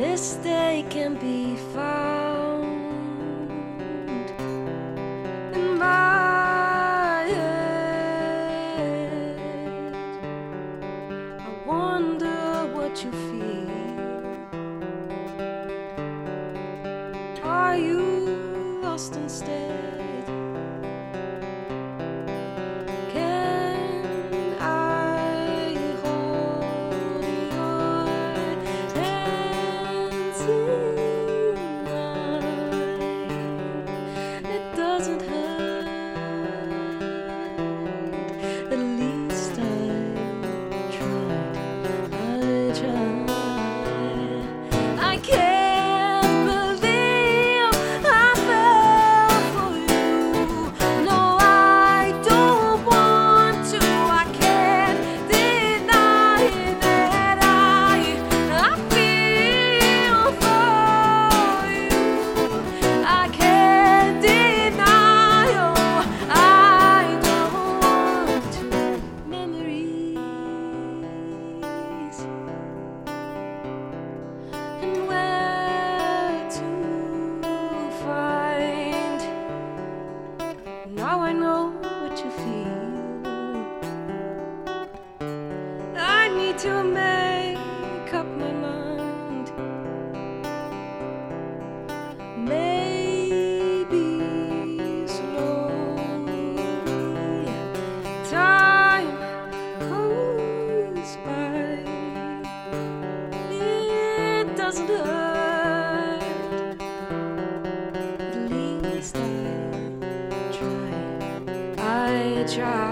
mistake can be found in my head. I wonder what you feel. Are you lost instead? Tonight? It to make up my mind. Maybe slowly time goes by. It doesn't hurt. At least I try. I try.